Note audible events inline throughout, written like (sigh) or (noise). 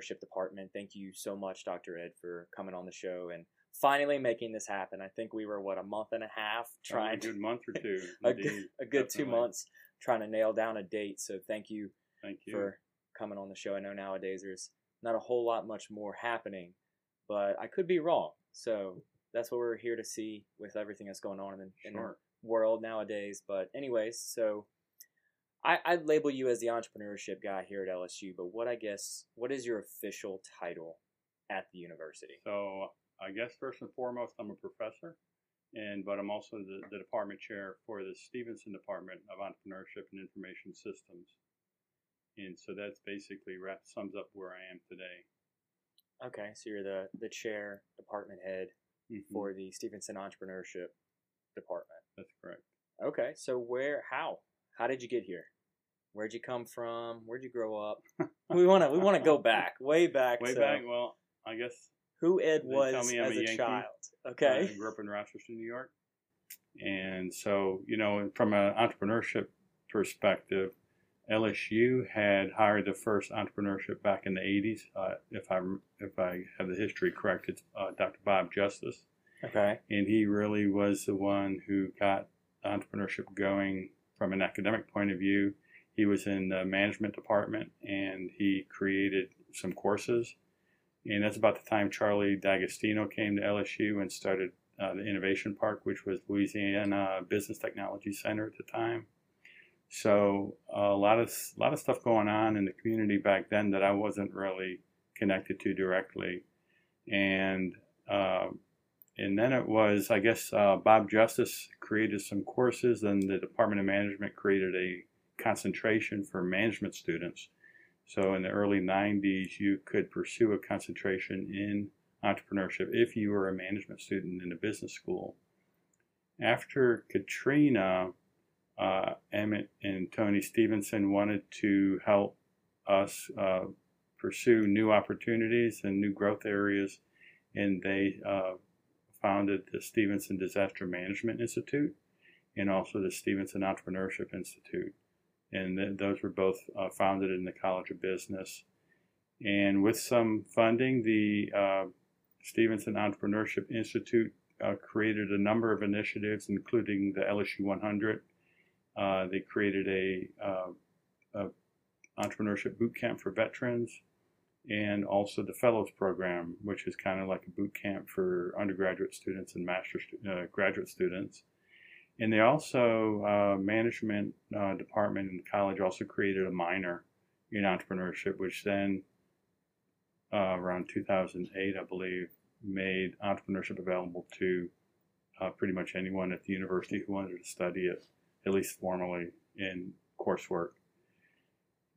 Entrepreneurship Department. Thank you so much, Dr. Ed, for coming on the show and finally making this happen. I think we were, what, a month and a half oh, trying a good month or (laughs) two. a, good, a good two months trying to nail down a date. So thank you, thank you for coming on the show. I know nowadays there's not a whole lot much more happening, but I could be wrong. So that's what we're here to see with everything that's going on in, the, in Sure. the world nowadays. But anyways, so I, I'd label you as the entrepreneurship guy here at LSU. But what I guess what is your official title at the university? So I guess first and foremost, I'm a professor, and but I'm also the, the department chair for the Stephenson Department of Entrepreneurship and Information Systems. And so that's basically wrap, sums up where I am today. Okay, so you're the the chair, department head Mhm. for the Stephenson Entrepreneurship Department. That's correct. Okay, so where, how, how did you get here? Where'd you come from? Where'd you grow up? (laughs) we want to we want to go back, way back. Way to back, well, I guess who Ed was tell me I'm as a Yankee. child. I Okay. grew up in Rochester, New York. And so, you know, from an entrepreneurship perspective, LSU had hired the first entrepreneurship back in the 80s. Uh, if I if I have the history correct, it's uh, Dr. Bob Justice, Okay. and he really was the one who got entrepreneurship going from an academic point of view. He was in the management department, and he created some courses. And that's about the time Charlie D'Agostino came to LSU and started uh, the Innovation Park, which was Louisiana Business Technology Center at the time. So uh, a lot of a lot of stuff going on in the community back then that I wasn't really connected to directly, and uh, and then it was I guess uh, Bob Justice created some courses, and the Department of Management created a concentration for management students. So in the early 90s, you could pursue a concentration in entrepreneurship if you were a management student in a business school. After Katrina, uh, Emmet and Toni Stephenson wanted to help us uh, pursue new opportunities and new growth areas, and they uh, founded the Stephenson Disaster Management Institute and also the Stephenson Entrepreneurship Institute. And th- those were both uh, founded in the College of Business. And with some funding, the uh, Stephenson Entrepreneurship Institute uh, created a number of initiatives, including the LSU 100. Uh, they created a, uh, a entrepreneurship boot camp for veterans, and also the Fellows Program, which is kind of like a boot camp for undergraduate students and master's uh, graduate students. And they also, uh, management uh, department in the college also created a minor in entrepreneurship, which then, uh, around 2008, I believe, made entrepreneurship available to uh, pretty much anyone at the university who wanted to study it, at least formally in coursework.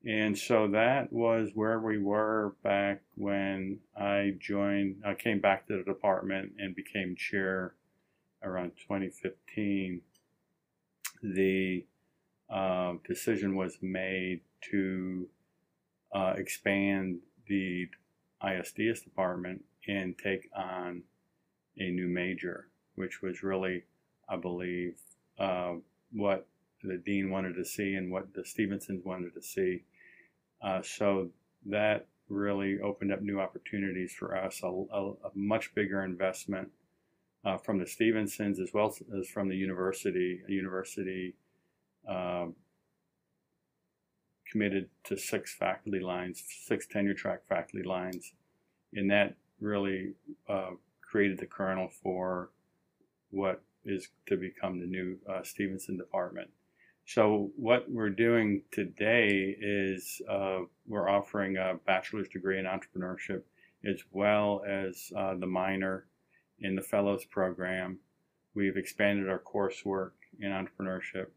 And so that was where we were back when I joined, I came back to the department and became chair around 2015. The uh, decision was made to uh, expand the ISDS department and take on a new major, which was really, I believe, uh, what the dean wanted to see and what the Stephensons wanted to see. Uh, so that really opened up new opportunities for us, a, a, a much bigger investment uh, from the Stephensons as well as from the university. A university um, committed to six faculty lines, six tenure track faculty lines, and that really uh, created the kernel for what is to become the new uh, Stephenson department. So what we're doing today is uh, we're offering a bachelor's degree in entrepreneurship as well as uh, the minor in the fellows program. We've expanded our coursework in entrepreneurship.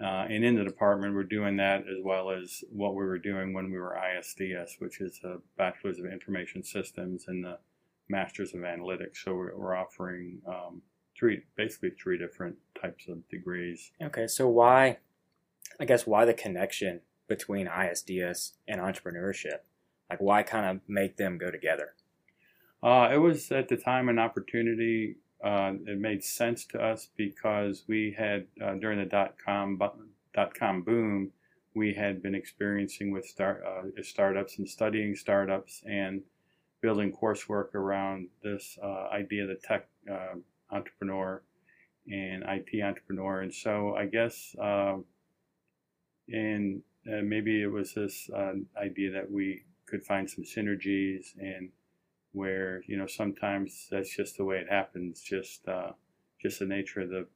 Uh, and in the department, we're doing that as well as what we were doing when we were ISDS, which is a Bachelor's of Information Systems and the Masters of Analytics. So we're, we're offering um, three, basically three different types of degrees. Okay, so why, I guess, why the connection between ISDS and entrepreneurship? Like, why kind of make them go together? Uh, it was at the time an opportunity uh, it made sense to us because we had uh, during the dot com dot com boom, we had been experiencing with start uh, startups and studying startups and building coursework around this uh, idea that tech uh, entrepreneur and IT entrepreneur. And so I guess, uh, and maybe it was this idea that we could find some synergies and where you know sometimes that's just the way it happens just uh, just the nature of the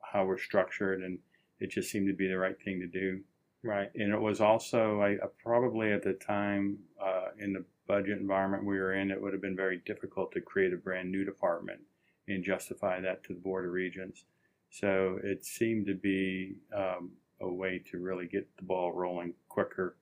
how we're structured and it just seemed to be the right thing to do. Right. And it was also I probably at the time uh, in the budget environment we were in it would have been very difficult to create a brand new department and justify that to the board of regents so it seemed to be um, a way to really get the ball rolling quicker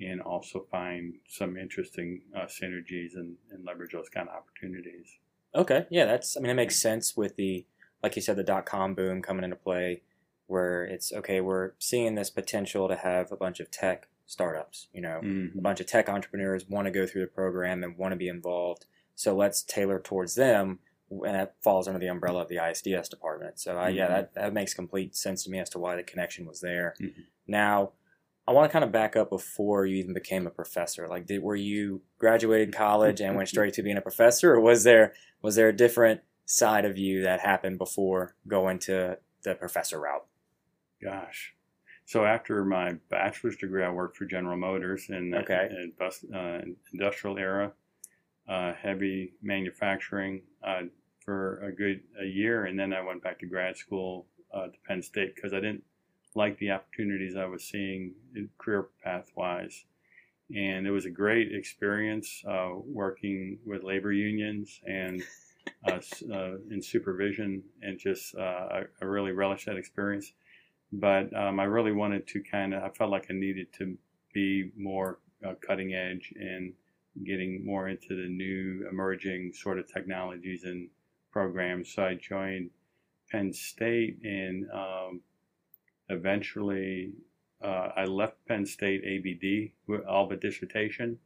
and also find some interesting uh, synergies and, and leverage those kind of opportunities. Okay, yeah, that's I mean it makes sense with the like you said the dot com boom coming into play, where it's okay we're seeing this potential to have a bunch of tech startups, you know, mm-hmm. a bunch of tech entrepreneurs want to go through the program and want to be involved, so let's tailor towards them. And that falls under the umbrella of the ISDS department. So, uh, mm-hmm. yeah, that, that makes complete sense to me as to why the connection was there. Mm-hmm. Now, I want to kind of back up before you even became a professor. Like, did were you graduated college and went straight to being a professor, or was there was there a different side of you that happened before going to the professor route? Gosh, so after my bachelor's degree, I worked for General Motors in okay. in, bus, uh, industrial era, uh, heavy manufacturing uh, for a good a year, and then I went back to grad school uh, to Penn State because I didn't like the opportunities I was seeing career path wise. And it was a great experience uh, working with labor unions and (laughs) uh, uh, in supervision, and just uh, I, I, really relished that experience. But um, I really wanted to kind of, I felt like I needed to be more uh, cutting edge and getting more into the new emerging sort of technologies and programs. So I joined Penn State and um, eventually uh, I left Penn State ABD, all but dissertation,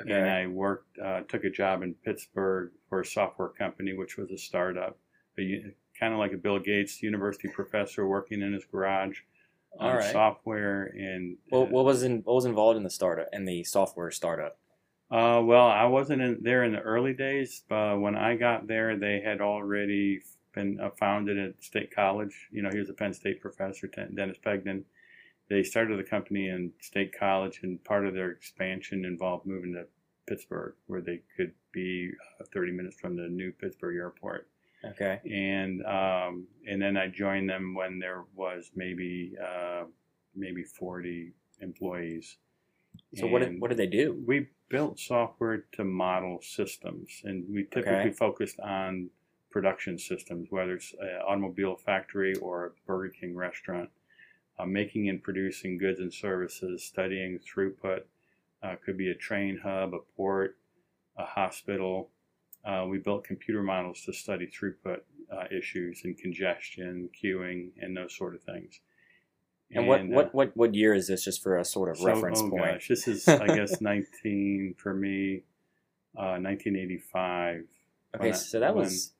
okay. and I worked, uh, took a job in Pittsburgh for a software company, which was a startup, kind of like a Bill Gates university professor working in his garage on right. software. And well, uh, what was in, what was involved in the startup and the software startup? Uh, well, I wasn't in, there in the early days. but when I got there, they had already been uh, founded at State College. You know, he was a Penn State professor, Dennis Pegden. They started the company in State College, and part of their expansion involved moving to Pittsburgh, where they could be uh, 30 minutes from the new Pittsburgh airport. Okay. And um, and then I joined them when there was maybe uh, maybe 40 employees. So and what did, what did they do? We built software to model systems, and we typically okay. focused on production systems, whether it's an automobile factory or a Burger King restaurant, uh, making and producing goods and services, studying throughput, uh, could be a train hub, a port, a hospital. Uh, we built computer models to study throughput uh, issues and congestion, queuing, and those sort of things. And, and what, uh, what, what, what year is this, just for a sort of so, reference oh point? Gosh, this is, (laughs) I guess, 19, for me, 1985. Uh, okay, so that was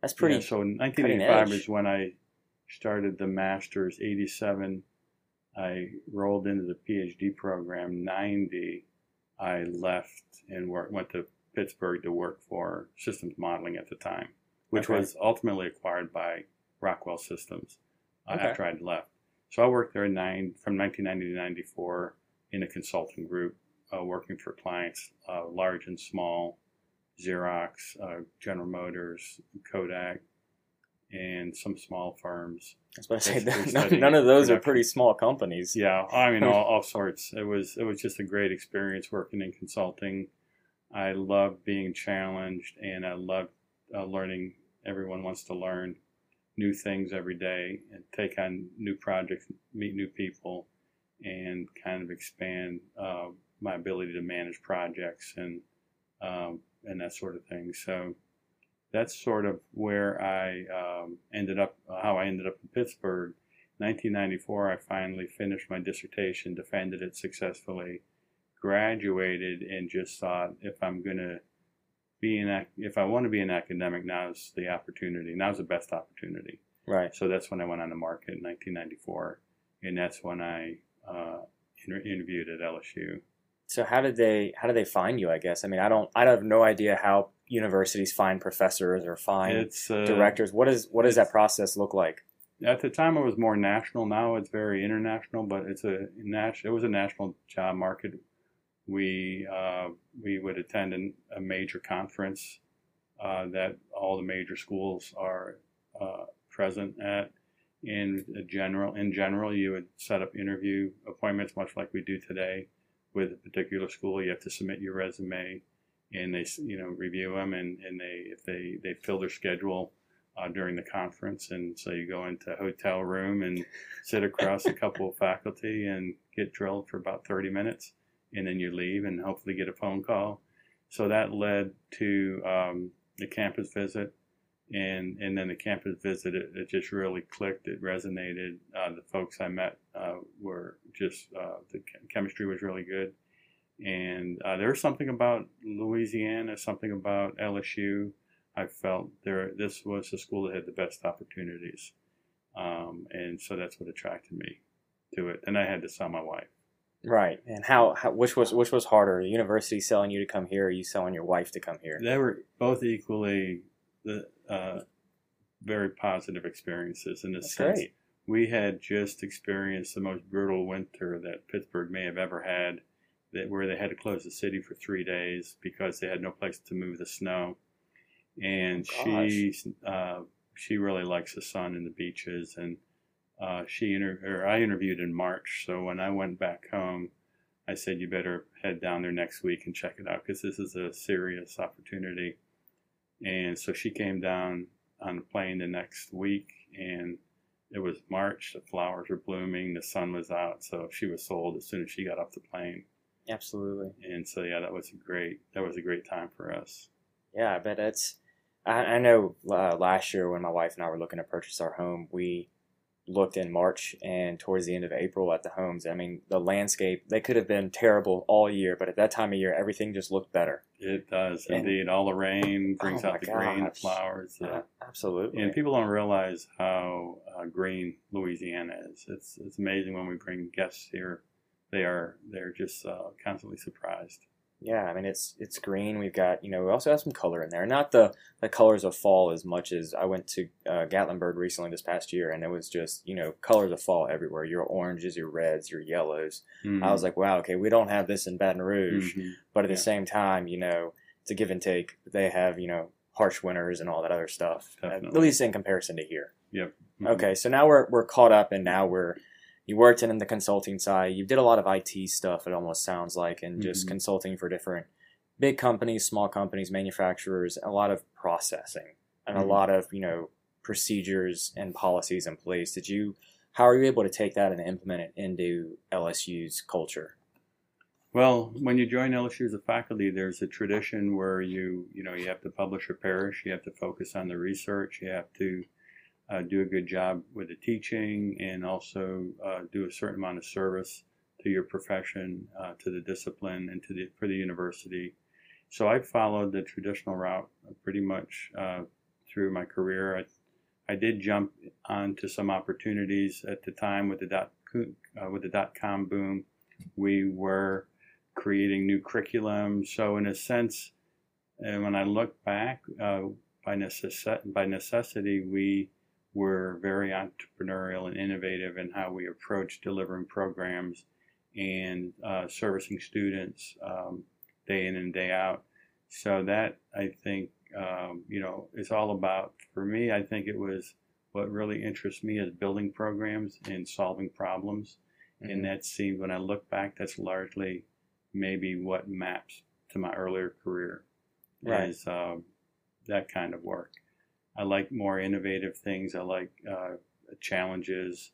that's pretty. Yeah, so 1985 is when I started the master's. 87, I rolled into the PhD program. 90, I left and work, went to Pittsburgh to work for systems modeling at the time, which okay. was ultimately acquired by Rockwell Systems uh, okay. after I'd left. So I worked there nine, from 1990 to 94 in a consulting group, uh, working for clients, uh, large and small, Xerox, uh, General Motors, Kodak, and some small firms. I was about to say that, none, of those production. are pretty small companies. Yeah, I mean all, (laughs) all sorts. It was it was just a great experience working in consulting. I love being challenged, and I love uh, learning. Everyone wants to learn new things every day and take on new projects, meet new people, and kind of expand uh, my ability to manage projects and um, and that sort of thing. So that's sort of where I um, ended up, how I ended up in Pittsburgh. 1994, I finally finished my dissertation, defended it successfully, graduated, and just thought if I'm going to being if I want to be an academic, now's the opportunity. Now's the best opportunity. Right. So that's when I went on the market in 1994, and that's when I uh, inter- interviewed at LSU. So how did they how did they find you? I guess I mean I don't I have no idea how universities find professors or find It's uh, directors. What is what does that process look like? at the time it was more national. Now it's very international, but it's a It was a national job market. We uh, we would attend an, a major conference uh, that all the major schools are uh, present at. In general, in general, you would set up interview appointments, much like we do today, with a particular school. You have to submit your resume, and they you know review them, and, and they if they they fill their schedule uh, during the conference. And so you go into a hotel room and sit across a couple of faculty and get drilled for about 30 minutes. And then you leave and hopefully get a phone call. So that led to um, the campus visit. And, and then the campus visit, it, it just really clicked. It resonated. Uh, the folks I met uh, were just, uh, the chemistry was really good. And uh, there was something about Louisiana, something about LSU I felt there this was the school that had the best opportunities, um, and so that's what attracted me to it. And I had to sell my wife. Right. And how, how which was which was harder? The university selling you to come here, or you selling your wife to come here? They were both equally the uh, very positive experiences in the That's sense great. we had just experienced the most brutal winter that Pittsburgh may have ever had. That where they had to close the city for three days because they had no place to move the snow and Oh, she uh, she really likes the sun and the beaches and uh, she inter- or I interviewed in March so when I went back home I said you better head down there next week and check it out because this is a serious opportunity and so she came down on the plane the next week and it was March the flowers were blooming the sun was out so she was sold as soon as she got off the plane Absolutely. and so yeah that was a great that was a great time for us Yeah, I bet it's. I, I know uh, last year when my wife and I were looking to purchase our home, we looked in March and towards the end of April at the homes. I mean, the landscape, they could have been terrible all year, but at that time of year, everything just looked better. It does And- indeed. All the rain brings Oh out the green, the flowers, Uh, absolutely. and people don't realize how uh, green Louisiana is. It's it's amazing when we bring guests here. They are they're just uh, constantly surprised. Yeah, I mean it's it's green. We've got you know we also have some color in there. Not the the colors of fall as much as I went to uh, Gatlinburg recently this past year, and it was just you know colors of fall everywhere. Your oranges, your reds, your yellows. I was like, wow, okay, we don't have this in Baton Rouge, Mhm. but at the same time, you know, it's a give and take. They have you know harsh winters and all that other stuff. At least in comparison to here. Mhm. Okay, so now we're we're caught up, and now we're you worked in the consulting side. You did a lot of IT stuff. It almost sounds like, and just Mhm. consulting for different big companies, small companies, manufacturers. A lot of processing and Mhm. a lot of you know procedures and policies in place. Did you? How are you able to take that and implement it into LSU's culture? Well, when you join LSU as a faculty, there's a tradition where you you know you have to publish or perish. you have to focus on the research, you have to uh, do a good job with the teaching, and also uh, do a certain amount of service to your profession, uh, to the discipline, and to the for the university. So I followed the traditional route pretty much uh, through my career. I, I did jump onto some opportunities at the time with the dot uh, with the dot com boom. We were creating new curriculum. So in a sense, and when I look back, uh, by, necess- by necessity, we were very entrepreneurial and innovative in how we approach delivering programs and uh, servicing students um, day in and day out. So that I think um, you know is all about. For me, I think it was what really interests me is building programs and solving problems. And that seemed, when I look back, that's largely maybe what maps to my earlier career Right. is um, that kind of work. I like more innovative things. I like uh, challenges,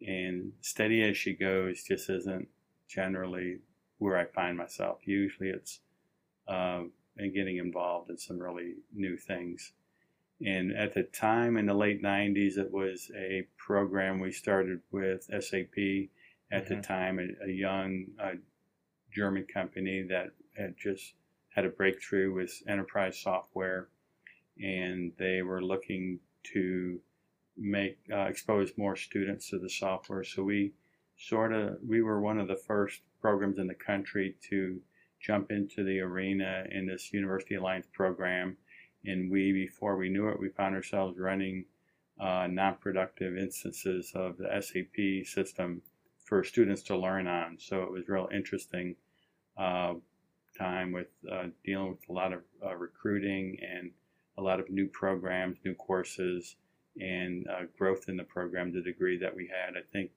and steady as she goes just isn't generally where I find myself. Usually, it's uh, in getting involved in some really new things. And at the time in the late 90s, it was a program we started with SAP. At the Mhm. time, a, a young uh, German company that had just had a breakthrough with enterprise software, and they were looking to make uh, expose more students to the software. So we sort of we were one of the first programs in the country to jump into the arena in this University Alliance program. And we, before we knew it, we found ourselves running uh, non-productive instances of the SAP system for students to learn on. So it was real interesting uh, time with uh, dealing with a lot of uh, recruiting and a lot of new programs, new courses, and uh, growth in the program. The degree that we had, I think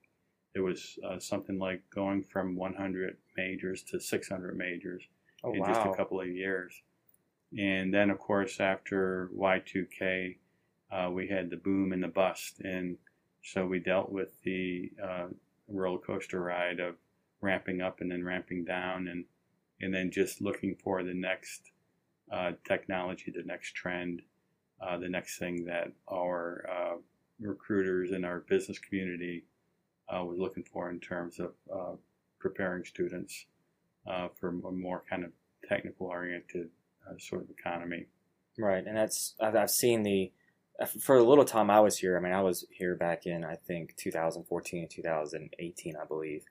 it was uh, something like going from 100 majors to 600 majors Oh, in wow. just a couple of years. And then, of course, after Y2K, uh, we had the boom and the bust. And so we dealt with the uh, roller coaster ride of ramping up and then ramping down and, and then just looking for the next uh, technology, the next trend, uh, the next thing that our uh, recruiters and our business community uh, was looking for in terms of uh, preparing students uh, for a more kind of technical oriented uh, sort of economy. Right, and that's I've, I've seen the for a little time I was here. I mean, I was here back in I think 2014 and 2018, I believe,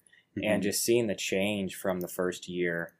and just seeing the change from the first year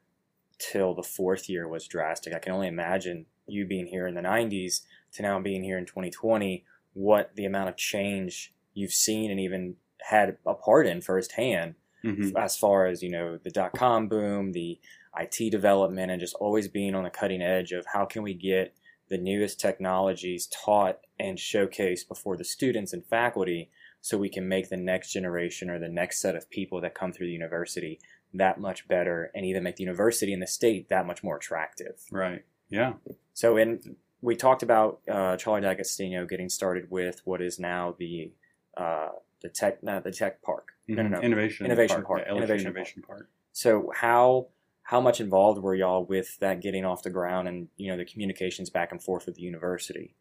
till the fourth year was drastic. I can only imagine you being here in the 90s to now being here in 2020, what the amount of change you've seen and even had a part in firsthand Mhm. as far as you know the dot com boom, the IT development, and just always being on the cutting edge of how can we get the newest technologies taught and showcased before the students and faculty so we can make the next generation or the next set of people that come through the university that much better and even make the university and the state that much more attractive. Right. Yeah. So, in we talked about uh, Charlie D'Agostino getting started with what is now the uh, the tech not the tech park. No, no, no. Mhm. Innovation. Innovation Park. Yeah, LSU Innovation Innovation Park. So how how much involved were y'all with that getting off the ground and you know the communications back and forth with the university?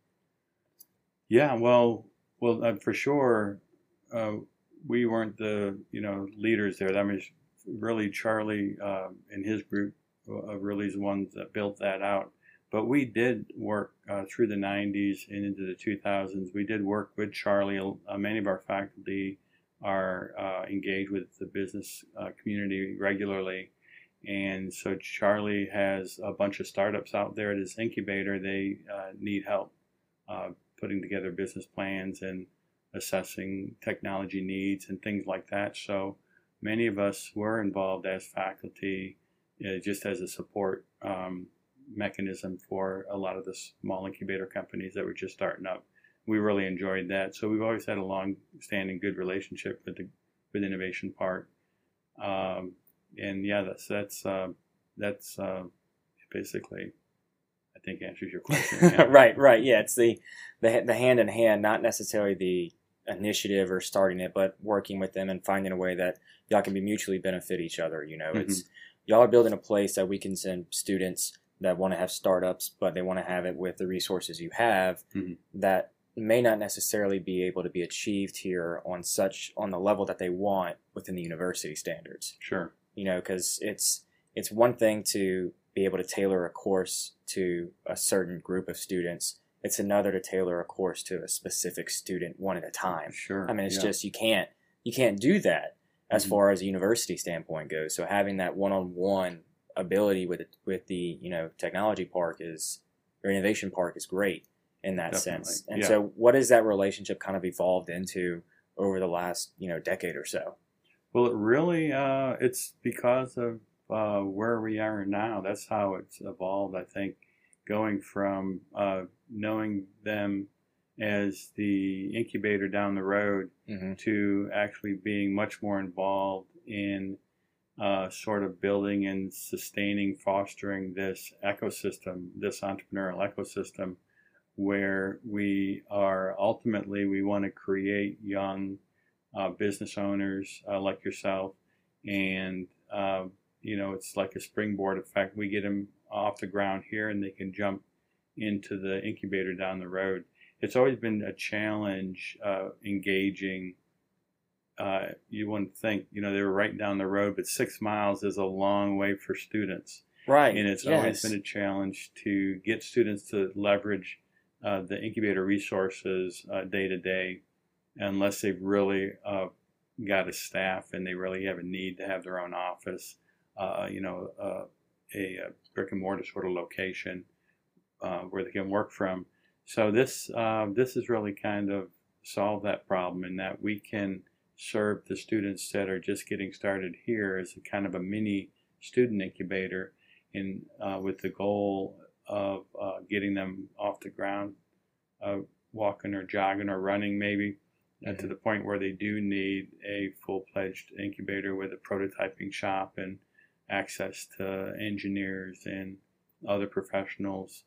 Yeah. Well. Well, uh, for sure, uh, we weren't the you know leaders there. That means really Charlie uh, and his group uh, really is the ones that built that out. But we did work uh, through the 90s and into the 2000s. We did work with Charlie. Uh, many of our faculty are uh, engaged with the business uh, community regularly. And so Charlie has a bunch of startups out there at his incubator. They need help putting together business plans and assessing technology needs and things like that. So many of us were involved as faculty uh, just as a support um, mechanism for a lot of the small incubator companies that were just starting up. We really enjoyed that. So we've always had a long-standing good relationship with the with Innovation Park. Um, and yeah, that's that's uh, that's uh, basically, I think answers your question. Yeah. (laughs) right, right. Yeah, it's the the the hand in hand, not necessarily the initiative or starting it, but working with them and finding a way that y'all can be mutually benefit each other. You know, it's y'all are building a place that we can send students that want to have startups, but they want to have it with the resources you have Mhm. that may not necessarily be able to be achieved here on such on the level that they want within the university standards Sure. you know because it's it's one thing to be able to tailor a course to a certain group of students it's another to tailor a course to a specific student one at a time Sure. i mean it's yeah. just you can't you can't do that as Mhm. far as a university standpoint goes so having that one-on-one ability with it, with the you know technology park is or innovation park is great in that Definitely, sense and yeah. so what has that relationship kind of evolved into over the last you know decade or so Well, it really, uh, it's because of uh, where we are now. That's how it's evolved, I think, going from uh, knowing them as the incubator down the road mm-hmm. to actually being much more involved in uh, sort of building and sustaining, fostering this ecosystem, this entrepreneurial ecosystem, where we are ultimately we want to create young uh, business owners uh, like yourself, and uh, you know it's like a springboard effect. We get them off the ground here, and they can jump into the incubator down the road. It's always been a challenge uh, engaging. Uh, you wouldn't think, you know, they were right down the road, but six miles is a long way for students. Right. and it's yes. always been a challenge to get students to leverage uh, the incubator resources uh, day to day, unless they've really uh, got a staff and they really have a need to have their own office, uh, you know, uh, a, a brick and mortar sort of location uh, where they can work from. So this uh, this has really kind of solved that problem in that we can serve the students that are just getting started here as a kind of a mini student incubator in uh, with the goal of uh, getting them off the ground, uh, walking or jogging or running maybe, and to the point where they do need a full-fledged incubator with a prototyping shop and access to engineers and other professionals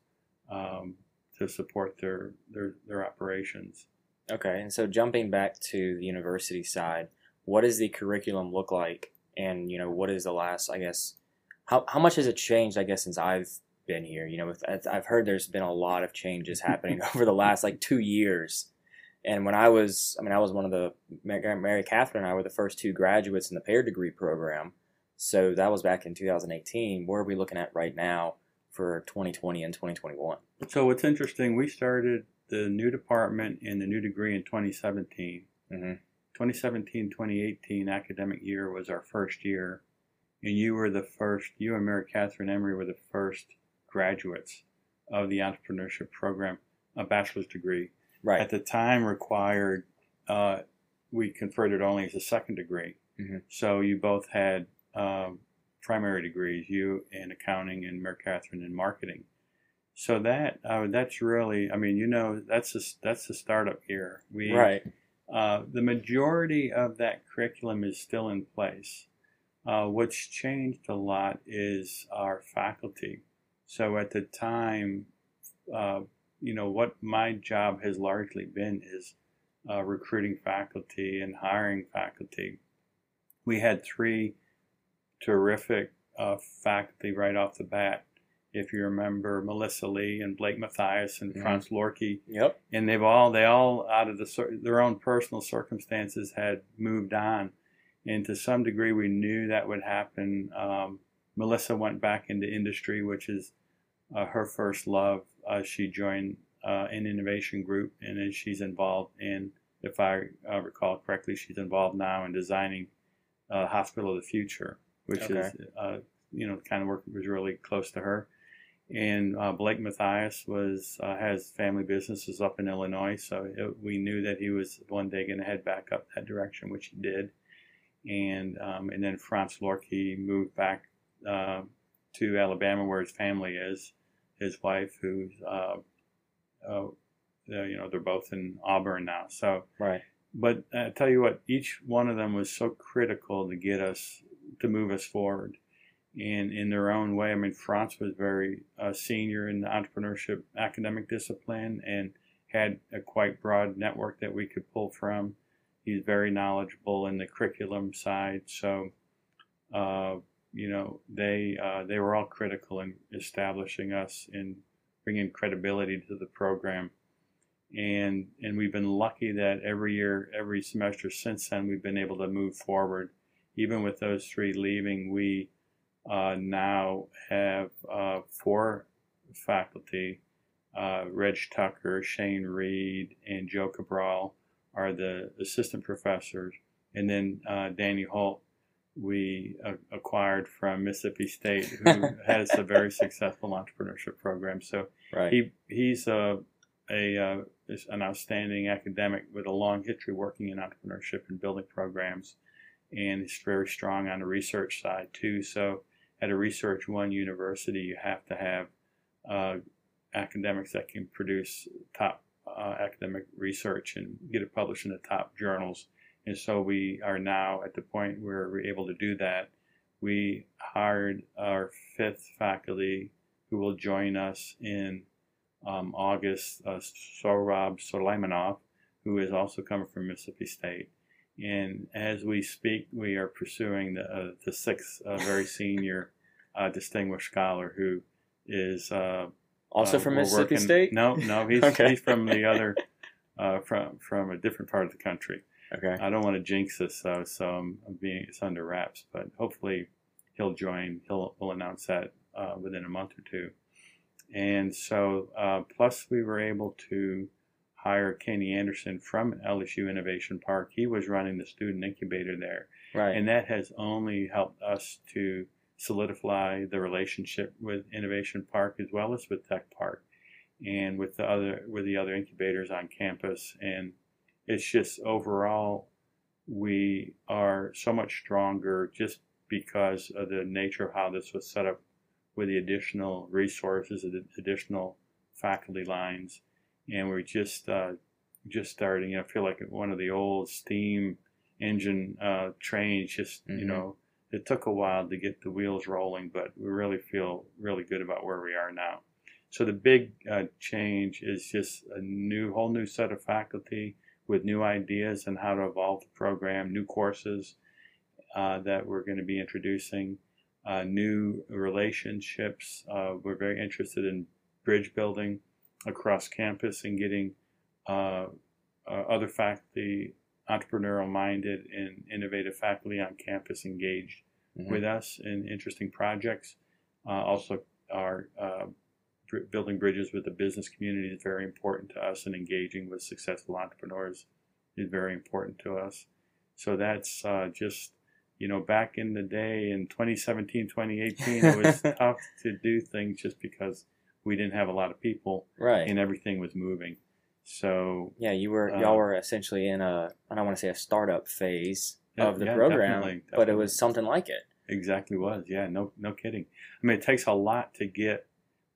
um, to support their, their their operations. Okay, and so jumping back to the university side, what does the curriculum look like? And you know, what is the last? I guess how how much has it changed? I guess since I've been here, you know, with, I've heard there's been a lot of changes (laughs) happening (laughs) over the last like two years. And when I was, I mean, I was one of the Mary Catherine and I were the first two graduates in the pair degree program. So that was back in 2018. Where are we looking at right now for 2020 and 2021? So what's interesting, we started the new department and the new degree in 2017. Mm-hmm. 2017 2018 academic year was our first year, and you were the first, you and Mary Catherine Emery were the first graduates of the entrepreneurship program, a bachelor's degree. Right. At the time, required, uh, we conferred it only as a second degree. Mhm. So you both had um, primary degrees, you in accounting and Mary Catherine in marketing. So that uh, that's really, I mean, you know, that's a, that's the startup here. We right. uh, the majority of that curriculum is still in place. Uh, what's changed a lot is our faculty. So at the time, uh, you know, what my job has largely been is uh, recruiting faculty and hiring faculty. We had three terrific uh, faculty right off the bat. If you remember Melissa Lee and Blake Mathias and Mhm. Franz Lohrke, Yep. and they've all they all out of the their own personal circumstances had moved on and to some degree we knew that would happen um, melissa went back into industry which is uh, her first love uh, she joined uh, an innovation group and then she's involved in if i uh, recall correctly she's involved now in designing uh, hospital of the future which is uh, you know kind of work was really close to her and uh, Blake Mathias was uh, has family businesses up in Illinois, so it, we knew that he was one day going to head back up that direction, which he did. And um, and then Franz Lohrke moved back uh, to Alabama, where his family is. His wife, who's uh, uh, you know they're both in Auburn now. So, Right. but I tell you what, each one of them was so critical to get us to move us forward and in their own way. I mean, Franz was very uh, senior in the entrepreneurship academic discipline and had a quite broad network that we could pull from. He's very knowledgeable in the curriculum side, so uh, you know they uh, they were all critical in establishing us and bringing credibility to the program. And and we've been lucky that every year, every semester since then, we've been able to move forward. Even with those three leaving, we uh, now have uh, four faculty. Uh, Reg Tucker, Shane Reed, and Joe Cabral are the assistant professors. And then uh, Danny Holt, we uh, acquired from Mississippi State, who (laughs) has a very successful entrepreneurship program. So Right. he he's a a uh, an outstanding academic with a long history working in entrepreneurship and building programs, and it's very strong on the research side too. So at a research one university, you have to have uh, academics that can produce top uh, academic research and get it published in the top journals. And so we are now at the point where we're able to do that. We hired our fifth faculty who will join us in um, August, uh, Sohrab Soleimanof, who is also coming from Mississippi State. And as we speak, we are pursuing the, uh, the sixth uh, very senior uh, distinguished scholar who is uh, also uh, from Mississippi working- State. No, no, he's (laughs) Okay. he's from the other, uh, from from a different part of the country. Okay. I don't want to jinx this though, so I'm, I'm being it's under wraps. But hopefully, he'll join. He'll we'll announce that within a month or two. And so, uh, plus we were able to hire Kenny Anderson from LSU Innovation Park. He was running the student incubator there. Right. And that has only helped us to solidify the relationship with Innovation Park as well as with Tech Park and with the other with the other incubators on campus and it's just overall we are so much stronger just because of the nature of how this was set up with the additional resources, the additional faculty lines, and we're just uh, just starting. I feel like one of the old steam engine uh, trains. Just Mhm. you know, it took a while to get the wheels rolling, but we really feel really good about where we are now. So the big uh, change is just a new, whole new set of faculty with new ideas on how to evolve the program, new courses uh, that we're going to be introducing, uh, new relationships. Uh, we're very interested in bridge building across campus and getting uh, uh, other faculty, entrepreneurial minded and innovative faculty on campus engaged Mhm. with us in interesting projects. Uh, also, our uh, building bridges with the business community is very important to us, and engaging with successful entrepreneurs is very important to us. So that's uh, just, you know, back in the day in 2017, 2018, it was (laughs) tough to do things just because we didn't have a lot of people Right. and everything was moving. So yeah, you were uh, y'all were essentially in a I don't want to say a startup phase Yeah, of the yeah, program, definitely, but it was something like it. Exactly was. Yeah, no no kidding. I mean, it takes a lot to get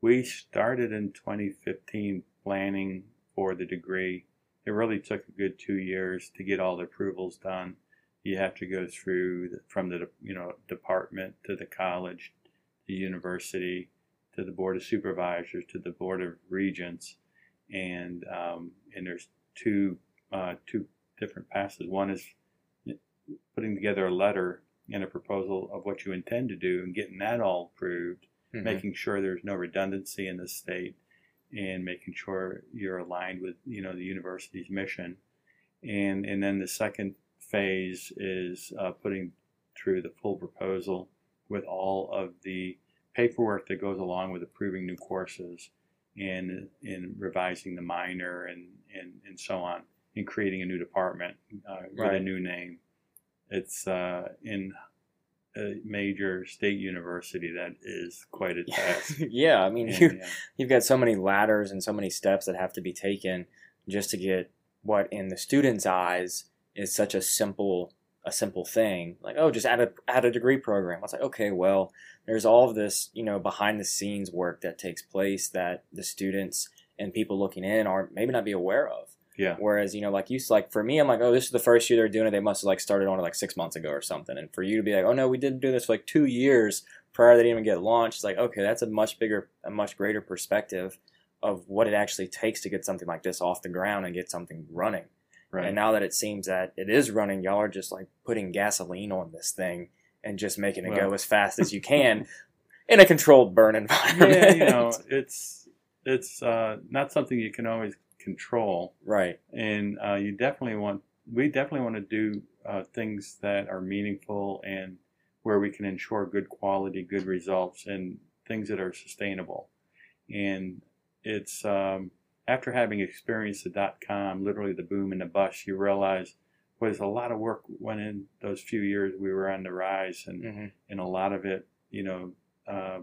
we started in 2015 planning for the degree. It really took a good 2 years to get all the approvals done. You have to go through the, from the you know department to the college, the university, to the board of supervisors, to the board of regents, and um, and there's two uh, two different passes. One is putting together a letter and a proposal of what you intend to do and getting that all approved, Mhm. making sure there's no redundancy in the state and making sure you're aligned with you know the university's mission and and then the second phase is uh, putting through the full proposal with all of the paperwork that goes along with approving new courses and in revising the minor and, and and so on and creating a new department uh, with a new name. It's uh, in a major state university that is quite a (laughs) task. Yeah, I mean, And, you, yeah. you've got so many ladders and so many steps that have to be taken just to get what in the student's eyes is such a simple a simple thing like oh just add a add a degree program. It's like okay well there's all of this you know behind the scenes work that takes place that the students and people looking in are maybe not be aware of. Yeah. whereas you know like you like for me i'm like oh this is the first year they're doing it. They must have like started on it like six months ago or something. And for you to be like oh no we didn't do this for like two years prior they didn't even get launched it's like okay that's a much bigger a much greater perspective of what it actually takes to get something like this off the ground and get something running right. and now that it seems that it is running y'all are just like putting gasoline on this thing and just making it go as fast as you can (laughs) in a controlled burn environment. yeah you know it's it's uh, not something you can always control. Right. And uh, you definitely want we definitely want to do uh, things that are meaningful and where we can ensure good quality good results and things that are sustainable. And it's um, after having experienced the dot com literally the boom and the bust you realize well, there's a lot of work went in those few years we were on the rise and hmm and a lot of it, you know, uh,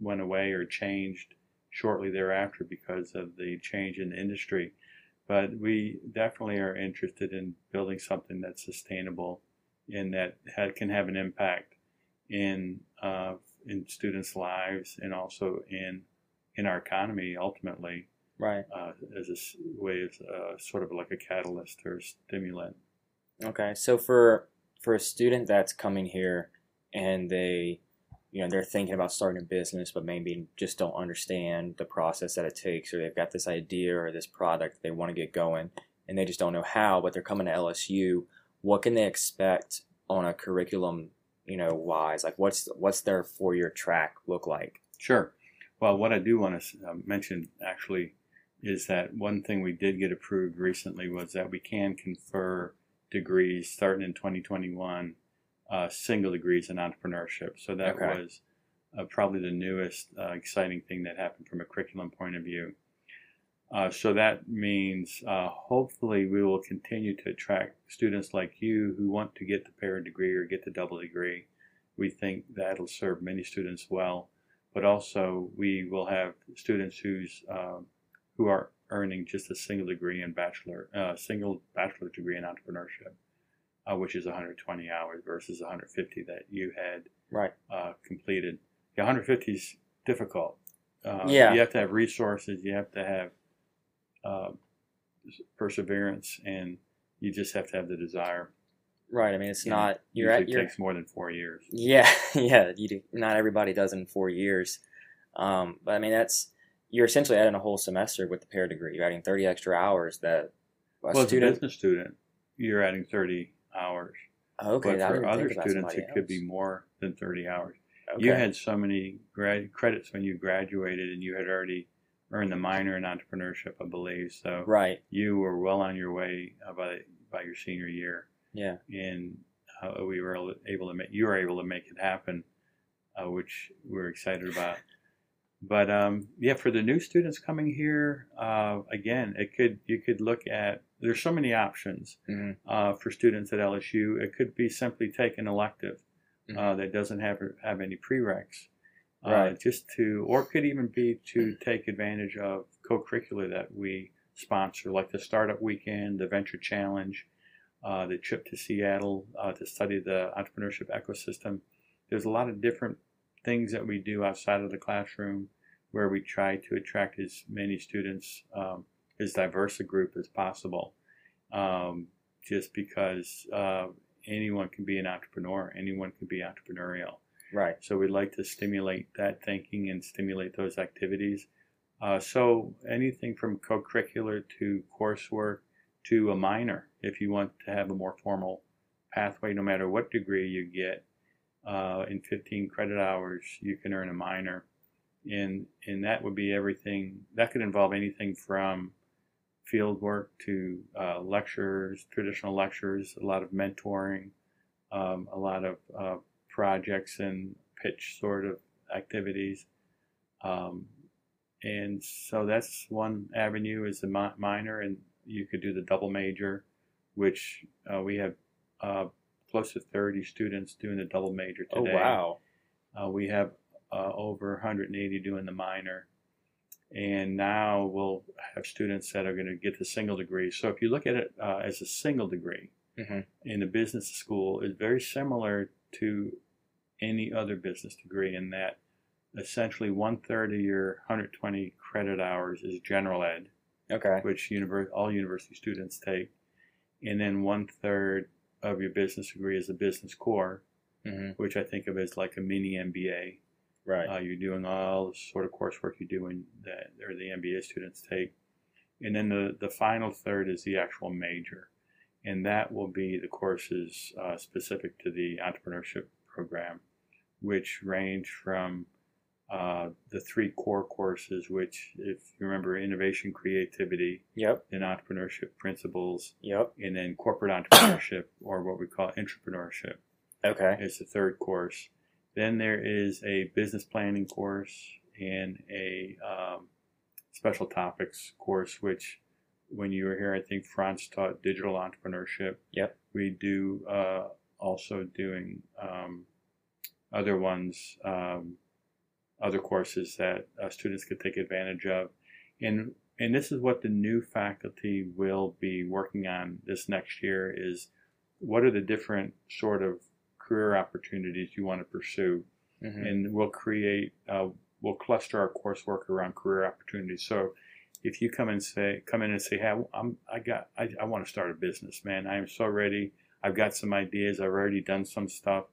went away or changed shortly thereafter because of the change in the industry. But we definitely are interested in building something that's sustainable and that ha- can have an impact in uh, in students' lives and also in in our economy ultimately right uh, as a way of uh, sort of like a catalyst or stimulant. Okay, so for for a student that's coming here and they, you know, they're thinking about starting a business, but maybe just don't understand the process that it takes, or they've got this idea or this product they want to get going, and they just don't know how, but they're coming to LSU. What can they expect on a curriculum, you know, wise? Like, what's what's their four year track look like? Sure. Well, what I do want to uh, mention actually is that one thing we did get approved recently was that we can confer degrees starting in 2021, uh, single degrees in entrepreneurship. So that Okay. was uh, probably the newest uh, exciting thing that happened from a curriculum point of view. Uh, so that means uh, hopefully we will continue to attract students like you who want to get the para degree or get the double degree. We think that'll serve many students well, but also we will have students whose um, who are earning just a single degree in bachelor, uh, single bachelor degree in entrepreneurship, uh, which is 120 hours versus 150 that you had right uh, completed. Yeah, 150 is difficult. Uh, Yeah. You have to have resources. You have to have uh, perseverance, and you just have to have the desire. right i mean it's not you're at your takes more than four years. Yeah, (laughs) yeah. You do, not everybody does in four years, um, but I mean that's you're essentially adding a whole semester with the pair degree. You're adding thirty extra hours that a well, as a student. business student, you're adding 30 hours. okay, but for other students, it could be more than 30 hours. Okay. You had so many grad credits when you graduated, and you had already earned the minor in entrepreneurship, I believe. So right. you were well on your way by by your senior year. Yeah. and uh, we were able to make you were able to make it happen, uh, which we're excited about. But um, yeah, for the new students coming here, uh, again, it could you could look at. There's so many options Mhm. uh, for students at LSU. It could be simply take an elective uh, Mhm. that doesn't have have any prereqs, uh, Right. just to, or it could even be to take advantage of co-curricular that we sponsor, like the Startup Weekend, the Venture Challenge, uh, the trip to Seattle uh, to study the entrepreneurship ecosystem. There's a lot of different things that we do outside of the classroom where we try to attract as many students, um, as diverse a group as possible. Um, just because uh, anyone can be an entrepreneur, anyone can be entrepreneurial. Right. So we'd like to stimulate that thinking and stimulate those activities. Uh, so anything from co-curricular to coursework to a minor, if you want to have a more formal pathway, no matter what degree you get, uh, in 15 credit hours, you can earn a minor. And, and that would be everything, that could involve anything from field work to uh, lectures, traditional lectures, a lot of mentoring, um, a lot of uh, projects and pitch sort of activities. Um, and so that's one avenue is the mi- minor, and you could do the double major, which uh, we have uh, close to 30 students doing the double major today. Oh wow. Uh, we have uh, over 180 doing the minor. And now we'll have students that are going to get the single degree. So if you look at it uh, as a single degree Mhm. in a business school, it's very similar to any other business degree in that essentially one third of your 120 credit hours is general ed, Okay. which univer- all university students take, and then one third of your business degree is a business core, hmm which I think of as like a mini MBA. Right. Uh, you're doing all the sort of coursework you do in that, or the MBA students take. And then the, the final third is the actual major. And that will be the courses uh, specific to the entrepreneurship program, which range from uh, the three core courses, which, if you remember, innovation, creativity, Yep. then entrepreneurship principles, Yep. and then corporate entrepreneurship, or what we call entrepreneurship Okay. is the third course. Then there is a business planning course and a um, special topics course, which when you were here, I think Franz taught digital entrepreneurship. Yep. We do uh, also doing um, other ones, um, other courses that uh, students could take advantage of. And and this is what the new faculty will be working on this next year is what are the different sort of career opportunities you want to pursue? Hmm and we'll create uh, we'll cluster our coursework around career opportunities. So if you come and say come in and say hey i'm i got i, I want to start a business man. I am so ready. I've got some ideas. I've already done some stuff.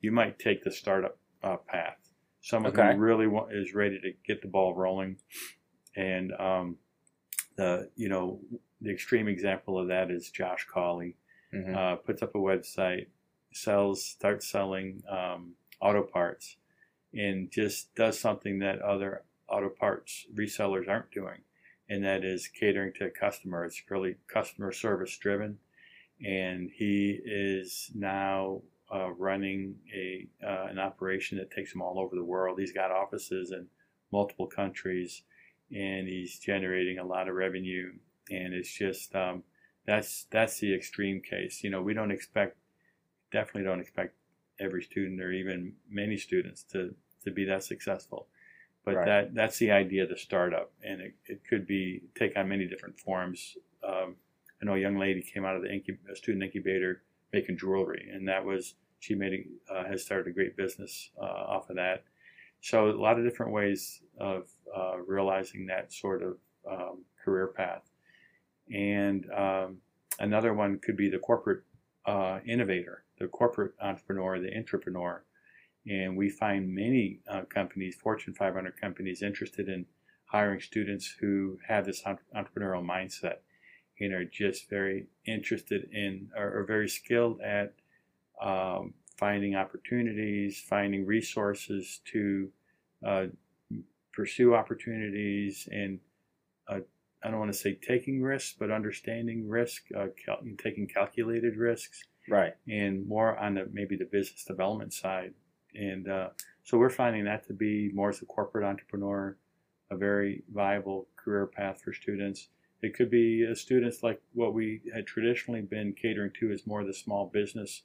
You might take the startup uh, path someone Okay. who really wa- is ready to get the ball rolling and um, the you know the extreme example of that is josh Cawley hmm uh, puts up a website, sells, starts selling um, auto parts, and just does something that other auto parts resellers aren't doing, and that is catering to a customer. It's really customer service driven, and he is now uh, running a uh, an operation that takes him all over the world. He's got offices in multiple countries, and he's generating a lot of revenue. And it's just um, that's that's the extreme case. You know, we don't expect, definitely don't expect every student or even many students to to be that successful. But Right. that that's the idea of the startup, and it, it could be take on many different forms. Um, I know a young lady came out of the incub- a student incubator making jewelry, and that was she made a, uh, has started a great business uh, off of that. So a lot of different ways of uh, realizing that sort of um, career path, and um, another one could be the corporate uh, innovator, the corporate entrepreneur, the entrepreneur. And we find many uh, companies, Fortune 500 companies, interested in hiring students who have this entrepreneurial mindset and are just very interested in, or, or very skilled at um, finding opportunities, finding resources to uh, pursue opportunities, and uh, I don't want to say taking risks, but understanding risk, uh, cal- taking calculated risks Right. and more on the maybe the business development side. And uh, so we're finding that to be more as a corporate entrepreneur, a very viable career path for students. It could be uh, students like what we had traditionally been catering to is more the small business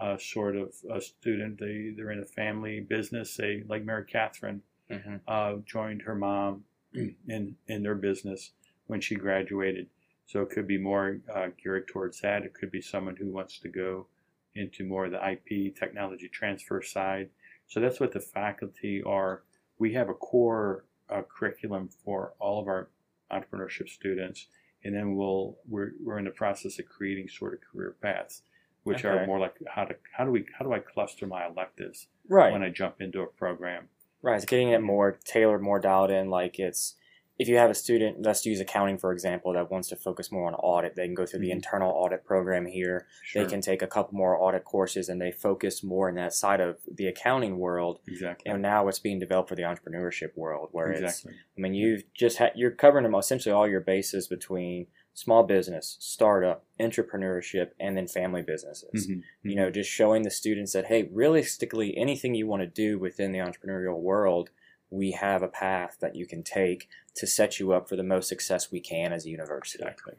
uh, sort of a student. They, they're in a family business, say like Mary Catherine hmm uh, joined her mom (clears throat) in in their business when she graduated. So it could be more uh, geared towards that. It could be someone who wants to go into more of the IP technology transfer side. So that's what the faculty are. We have a core uh, curriculum for all of our entrepreneurship students, and then we'll we're, we're in the process of creating sort of career paths, which are more like how to how do we how do I cluster my electives Right. when I jump into a program. Right, it's getting it more tailored, more dialed in. Like it's if you have a student, let's use accounting for example, that wants to focus more on audit, they can go through the Mhm. internal audit program here. Sure. They can take a couple more audit courses, and they focus more in that side of the accounting world. exactly. And now it's being developed for the entrepreneurship world, where it's. I mean, you've just had you're covering them essentially all your bases between small business, startup, entrepreneurship, and then family businesses. Mhm. You know, just showing the students that hey, realistically, anything you want to do within the entrepreneurial world, we have a path that you can take to set you up for the most success we can as a university. Exactly.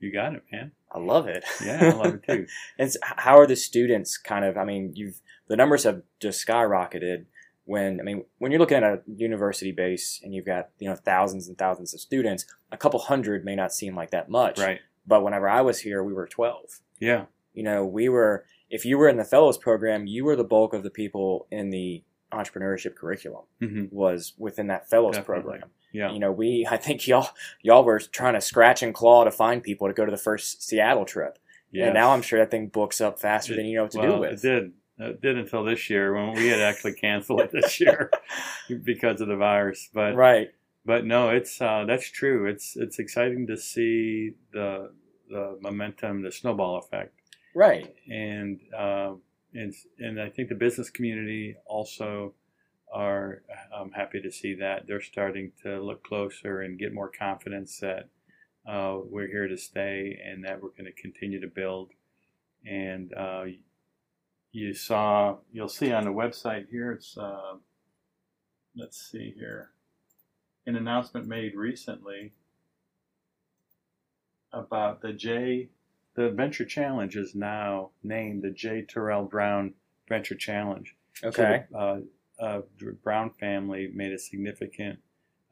You got it, man. I love it. Yeah, I love it too. (laughs) And how are the students kind of? I mean, you've the numbers have just skyrocketed. When I mean, when you're looking at a university base and you've got you know thousands and thousands of students, a couple hundred may not seem like that much. Right. But whenever I was here, we were twelve. Yeah. You know, we were. If you were in the fellows program, you were the bulk of the people in the entrepreneurship curriculum. hmm Was within that fellows Definitely. program. Yeah. You know, we. (laughs) I think y'all y'all were trying to scratch and claw to find people to go to the first Seattle trip. Yes. And now I'm sure that thing books up faster than you know what to well, do with. It did. It did until this year when we had actually canceled it this year (laughs) because of the virus. But right. but no, it's uh, that's true. It's it's exciting to see the the momentum, the snowball effect, Right. and uh, and and I think the business community also are um, happy to see that they're starting to look closer and get more confidence that uh, we're here to stay and that we're going to continue to build. And uh, you saw, you'll see on the website here. It's uh, let's see here, an announcement made recently about the J. The Venture Challenge is now named the J. Terrell Brown Venture Challenge. Okay. So the, uh, uh, the Brown family made a significant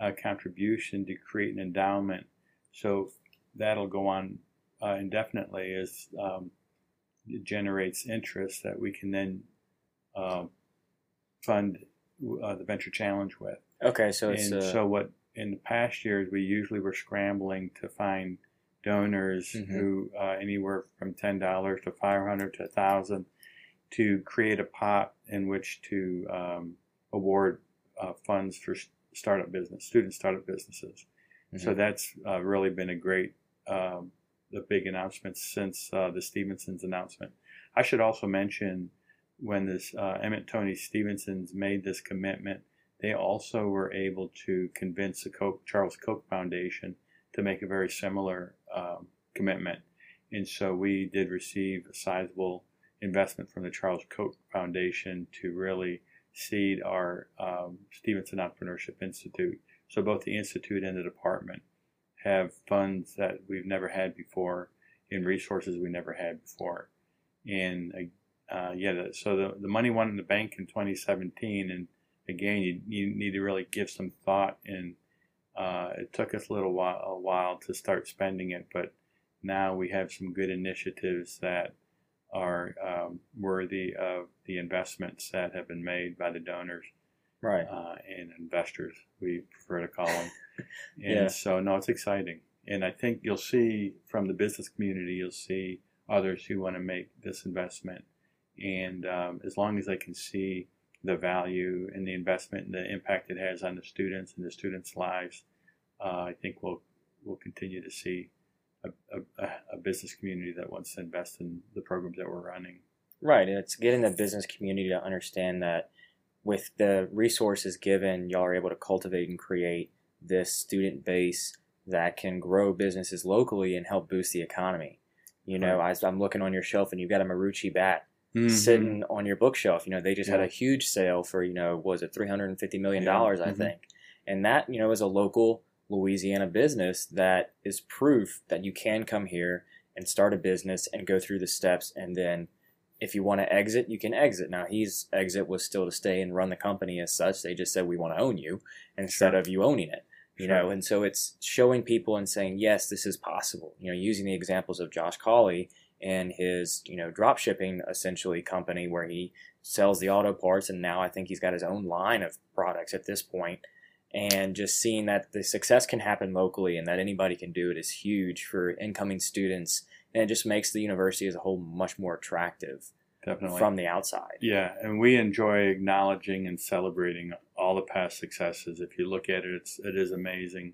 uh, contribution to create an endowment. So that'll go on uh, indefinitely as um, generates interest that we can then uh, fund uh, the Venture Challenge with. okay. So it's and uh, so what in the past years we usually were scrambling to find donors Mhm. who uh, anywhere from ten dollars to five hundred to a thousand to create a pot in which to um, award uh, funds for startup business, student startup businesses. So Mhm. that's uh, really been a great, um, the big announcements since uh, the Stephensons announcement. I should also mention when this uh, Emmet Toni Stephensons made this commitment, they also were able to convince the Koch, Charles Koch Foundation to make a very similar um, commitment. And so we did receive a sizable investment from the Charles Koch Foundation to really seed our um, Stephenson Entrepreneurship Institute. So both the institute and the department have funds that we've never had before and resources we never had before. And uh, yeah, so the, the money went in the bank in 2017, and again, you, you need to really give some thought. And uh, it took us a little while, a while to start spending it, but now we have some good initiatives that are um, worthy of the investments that have been made by the donors right. uh, and investors we prefer to call them. (laughs) And Yeah. so no it's exciting. And i think you'll see from the business community you'll see others who want to make this investment. And um, as long as they can see the value and the investment and the impact it has on the students and the students lives uh, i think we'll we'll continue to see a, a, a business community that wants to invest in the programs that we're running. Right, and it's getting the business community to understand that with the resources given, y'all are able to cultivate and create this student base that can grow businesses locally and help boost the economy. You know, I, I'm looking on your shelf and you've got a Marucci bat sitting on your bookshelf. You know, they just had a huge sale for, you know, was it 350 million Yeah. dollars, I Mhm. think. And that, you know, is a local Louisiana business that is proof that you can come here and start a business and go through the steps and then if you want to exit, you can exit. Now his exit was still to stay and run the company as such. They just said we want to own you instead Sure. of you owning it. You Sure. know, and so it's showing people and saying, yes, this is possible. You know, using the examples of Josh Colley and his, you know, drop shipping essentially company where he sells the auto parts and now I think he's got his own line of products at this point. And just seeing that the success can happen locally and that anybody can do it is huge for incoming students. And it just makes the university as a whole much more attractive definitely from the outside. Yeah, and we enjoy acknowledging and celebrating all the past successes. If you look at it, it's it is amazing.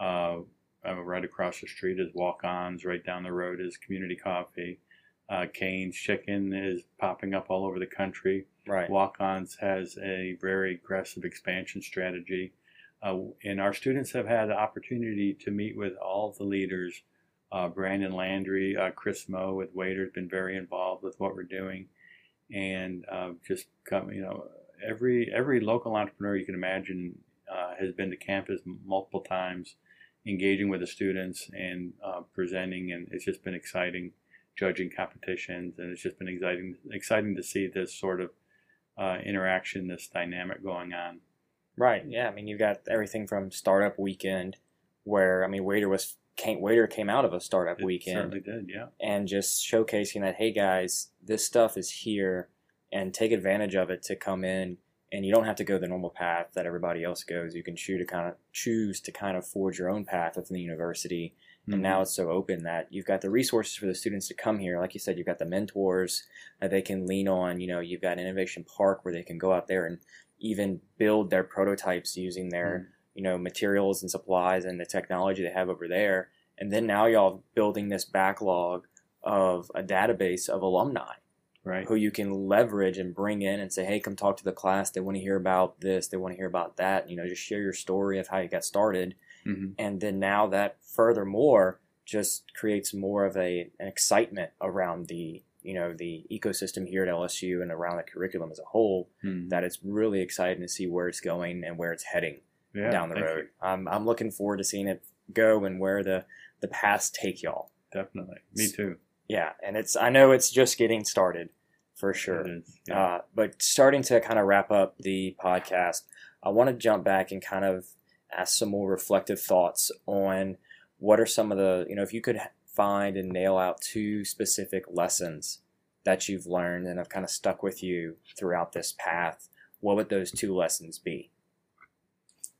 Uh, uh, right across the street is Walk-Ons. Right down the road is Community Coffee. Uh, Cane's Chicken is popping up all over the country. Right. Walk-Ons has a very aggressive expansion strategy, uh, and our students have had the opportunity to meet with all the leaders. Uh, Brandon Landry, uh, Chris Meaux with Waitr has been very involved with what we're doing, and uh, just come, you know, every every local entrepreneur you can imagine uh, has been to campus multiple times, engaging with the students and uh, presenting, and it's just been exciting judging competitions, and it's just been exciting exciting to see this sort of uh, interaction, this dynamic going on. Right. Yeah. I mean, you've got everything from startup weekend, where I mean, Waitr was came, Waitr came out of a startup It weekend, certainly did, yeah. and just showcasing that, hey guys, this stuff is here, and take advantage of it to come in. And you don't have to go the normal path that everybody else goes. You can choose to kind of choose to kind of forge your own path within the university. And Mhm. now it's so open that you've got the resources for the students to come here. Like you said, you've got the mentors that they can lean on. You know, you've got Innovation Park where they can go out there and even build their prototypes using their you know materials and supplies and the technology they have over there. And then now y'all building this backlog of a database of alumni right. who you can leverage and bring in and say hey come talk to the class. They want to hear about this. They want to hear about that. You know just share your story of how you got started. Hmm and then now that furthermore just creates more of a an excitement around the you know the ecosystem here at LSU and around the curriculum as a whole hmm. that it's really exciting to see where it's going and where it's heading Yeah, down the road. you. I'm I'm looking forward to seeing it go and where the the paths take y'all. Definitely. Me too. Yeah, and it's I know it's just getting started for sure. Is. Yeah. Uh, but starting to kind of wrap up the podcast, I want to jump back and kind of ask some more reflective thoughts on what are some of the you know if you could find and nail out two specific lessons that you've learned and have kind of stuck with you throughout this path. What would those two lessons be?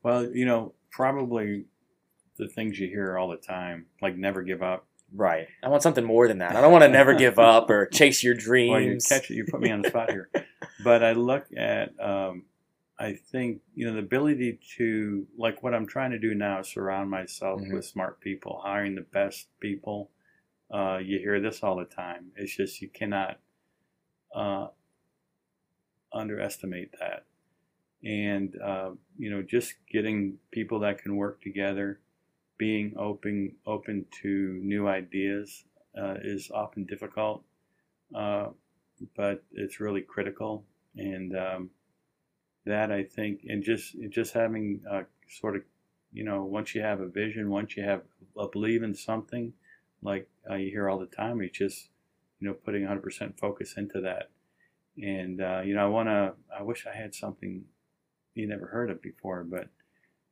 Well, you know, probably the things you hear all the time, like never give up. Right. I want something more than that. I don't want to never give (laughs) up or chase your dreams. Well, you catch it. You put me on the spot here. But I look at, um, I think, you know, the ability to, like what I'm trying to do now is surround myself Mhm. with smart people, hiring the best people. Uh, you hear this all the time. It's just you cannot uh, underestimate that. And, uh, you know, just getting people that can work together, being open, open to new ideas uh, is often difficult. Uh, but it's really critical. And um, that I think, and just just having uh, sort of, you know, once you have a vision, once you have a belief in something, like you hear all the time, it's just you know putting 100% focus into that. And uh, you know, I want to. I wish I had something you never heard of before, but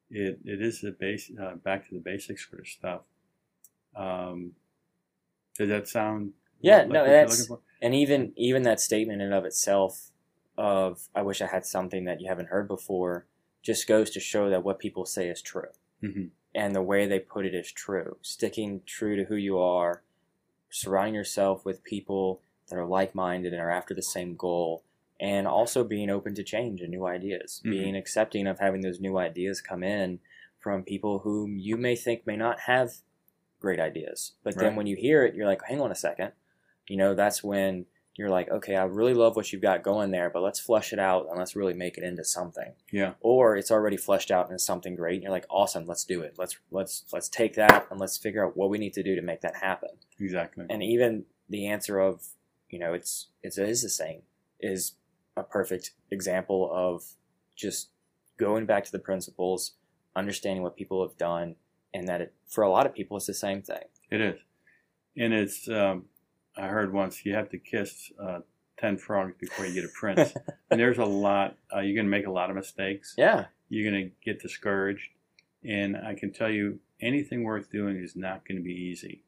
it it is the base uh, back to the basics sort of stuff. Um, does that sound? Yeah, like no, that's and even even that statement in and of itself of I wish I had something that you haven't heard before just goes to show that what people say is true. Mhm. And the way they put it is true. Sticking true to who you are, surrounding yourself with people that are like minded and are after the same goal, and also being open to change and new ideas. Mhm. Being accepting of having those new ideas come in from people whom you may think may not have great ideas. But then when you hear it, you're like, hang on a second. You know, that's when you're like, okay, I really love what you've got going there, but let's flesh it out and let's really make it into something. Yeah. Or it's already fleshed out into something great, and you're like, awesome, let's do it. Let's let's let's take that and let's figure out what we need to do to make that happen. Exactly. And even the answer of, you know, it's it's it is the same is a perfect example of just going back to the principles, understanding what people have done, and that it, for a lot of people it's the same thing. It is, and it's. Um, I heard once you have to kiss uh, ten frogs before you get a prince, (laughs) and there's a lot. Uh, you're going to make a lot of mistakes. Yeah. You're going to get discouraged, and I can tell you, anything worth doing is not going to be easy,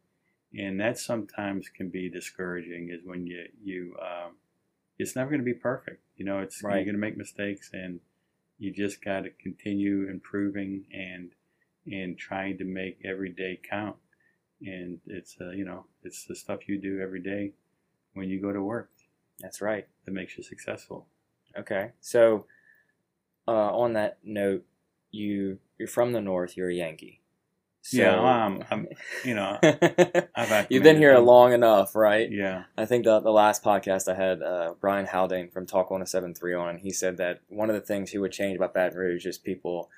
and that sometimes can be discouraging. Is when you you um, it's never going to be perfect. You know, it's Right. you're going to make mistakes, and you just got to continue improving and and trying to make every day count. And it's uh, you know it's the stuff you do every day when you go to work That's right. that makes you successful. Okay. So, uh, on that note, you you're from the north. You're a Yankee. So, Yeah, um, I'm- you know, (laughs) I've You've been here acclimated. long enough, right? Yeah, I think the the last podcast I had uh, Brian Haldane from Talk 1073 on, and he said that one of the things he would change about Baton Rouge is people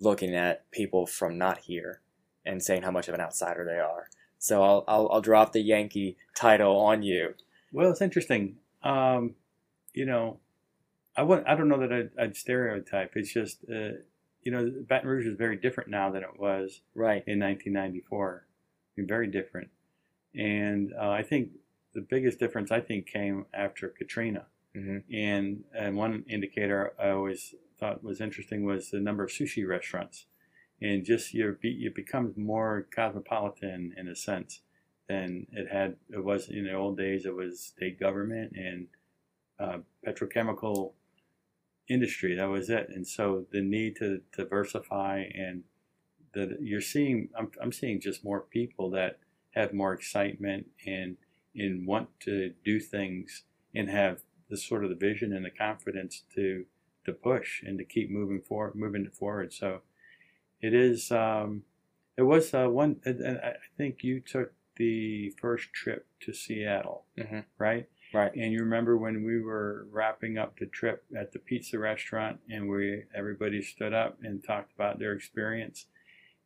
looking at people from not here and saying how much of an outsider they are. So I'll I'll, I'll drop the Yankee title on you. Well, it's interesting. Um, you know, I wouldn't, I don't know that I'd, I'd stereotype. It's just uh, you know, Baton Rouge is very different now than it was Right. in 1994. I mean, very different. And uh, I think the biggest difference I think came after Katrina. hmm And and one indicator I always thought was interesting was the number of sushi restaurants, and just you it becomes more cosmopolitan in a sense than it had. It was in the old days. It was state government and uh, petrochemical industry. That was it. And so the need to diversify and that you're seeing. I'm I'm seeing just more people that have more excitement and and want to do things and have the sort of the vision and the confidence to to push and to keep moving forward, moving it forward. So it is. Um, it was uh, one. And I think you took the first trip to Seattle, Mhm. right? Right. And you remember when we were wrapping up the trip at the pizza restaurant, and we everybody stood up and talked about their experience.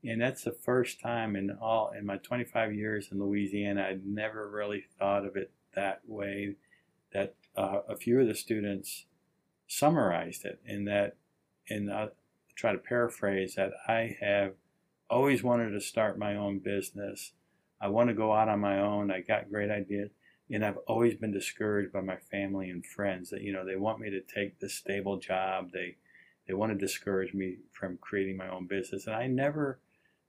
And that's the first time in all in my 25 years in Louisiana, I'd never really thought of it that way. That uh, a few of the students summarized it in that, and I'll try to paraphrase that I have always wanted to start my own business. I want to go out on my own. I got great ideas. And I've always been discouraged by my family and friends that, you know, they want me to take this stable job. They, they want to discourage me from creating my own business. And I never,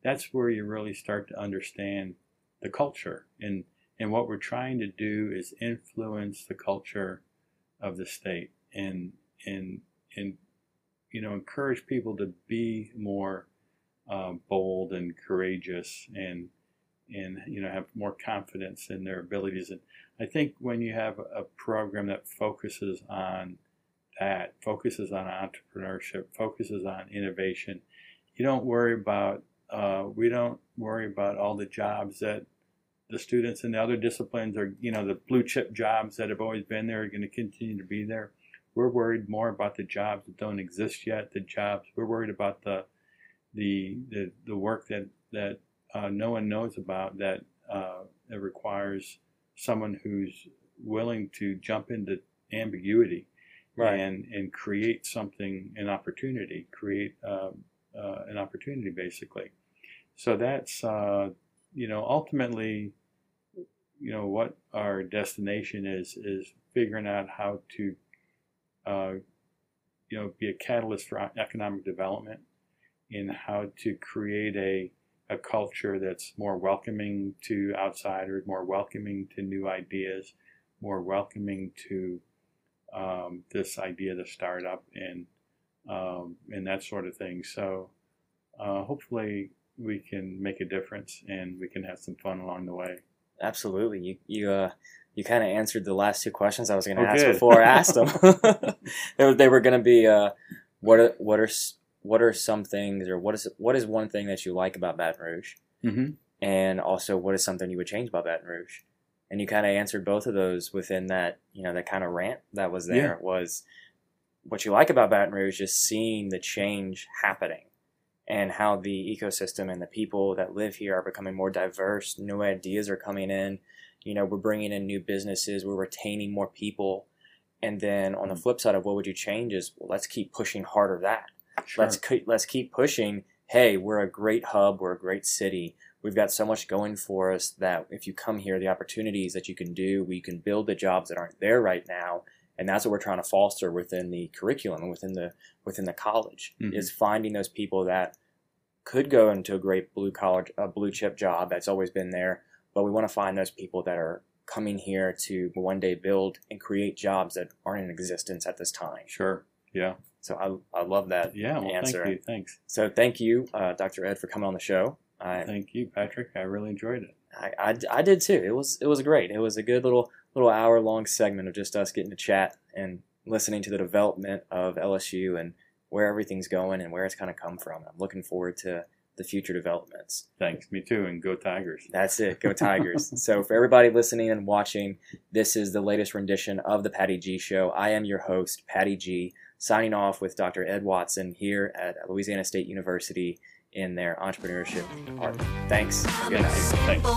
that's where you really start to understand the culture. And, and what we're trying to do is influence the culture of the state and, and, and, you know, encourage people to be more uh, bold and courageous and, and, you know, have more confidence in their abilities. And I think when you have a program that focuses on that, focuses on entrepreneurship, focuses on innovation, you don't worry about, uh, we don't worry about all the jobs that the students in the other disciplines are, you know, the blue chip jobs that have always been there are going to continue to be there. We're worried more about the jobs that don't exist yet, the jobs, we're worried about the, the, the, the work that, that uh, no one knows about that, uh, that requires someone who's willing to jump into ambiguity Right. and and create something, an opportunity, create um, uh, an opportunity, basically. So that's uh, you know ultimately, you know what our destination is is figuring out how to uh, you know be a catalyst for economic development, in how to create a a culture that's more welcoming to outsiders, more welcoming to new ideas, more welcoming to um, this idea to start up and um, and that sort of thing. So uh, hopefully we can make a difference and we can have some fun along the way. Absolutely. You you uh you kind of answered the last two questions I was going to Oh, ask good. before I asked (laughs) them. (laughs) they were, they were going to be uh what are what are what are some things or what is what is one thing that you like about Baton Rouge Mm-hmm. and also what is something you would change about Baton Rouge? And you kind of answered both of those within that, you know, that kind of rant that was there was what you like about Baton Rouge is seeing the change happening and how the ecosystem and the people that live here are becoming more diverse. New ideas are coming in. You know, we're bringing in new businesses, we're retaining more people. And then on the flip side of what would you change is well, let's keep pushing harder that Sure. let's keep let's keep pushing. Hey, we're a great hub. We're a great city. We've got so much going for us that if you come here, the opportunities that you can do, we can build the jobs that aren't there right now, and that's what we're trying to foster within the curriculum and within the within the college Mhm. is finding those people that could go into a great blue collar, a blue chip job that's always been there, but we want to find those people that are coming here to one day build and create jobs that aren't in existence at this time. Sure. Yeah. So I, I love that Yeah. Well, answer. thank you. Thanks. so thank you, uh, Dr. Ed, for coming on the show. I, Thank you, Patrick. I really enjoyed it. I, I, I did too. It was it was great. It was a good little little hour long segment of just us getting to chat and listening to the development of LSU and where everything's going and where it's kind of come from. I'm looking forward to the future developments. Thanks. Me too. And go Tigers. That's it. Go (laughs) Tigers. so, for everybody listening and watching, this is the latest rendition of the Patty G Show. I am your host, Patty G, signing off with Dr. Ed Watson here at Louisiana State University in their entrepreneurship department. Thanks. Good night. Thanks.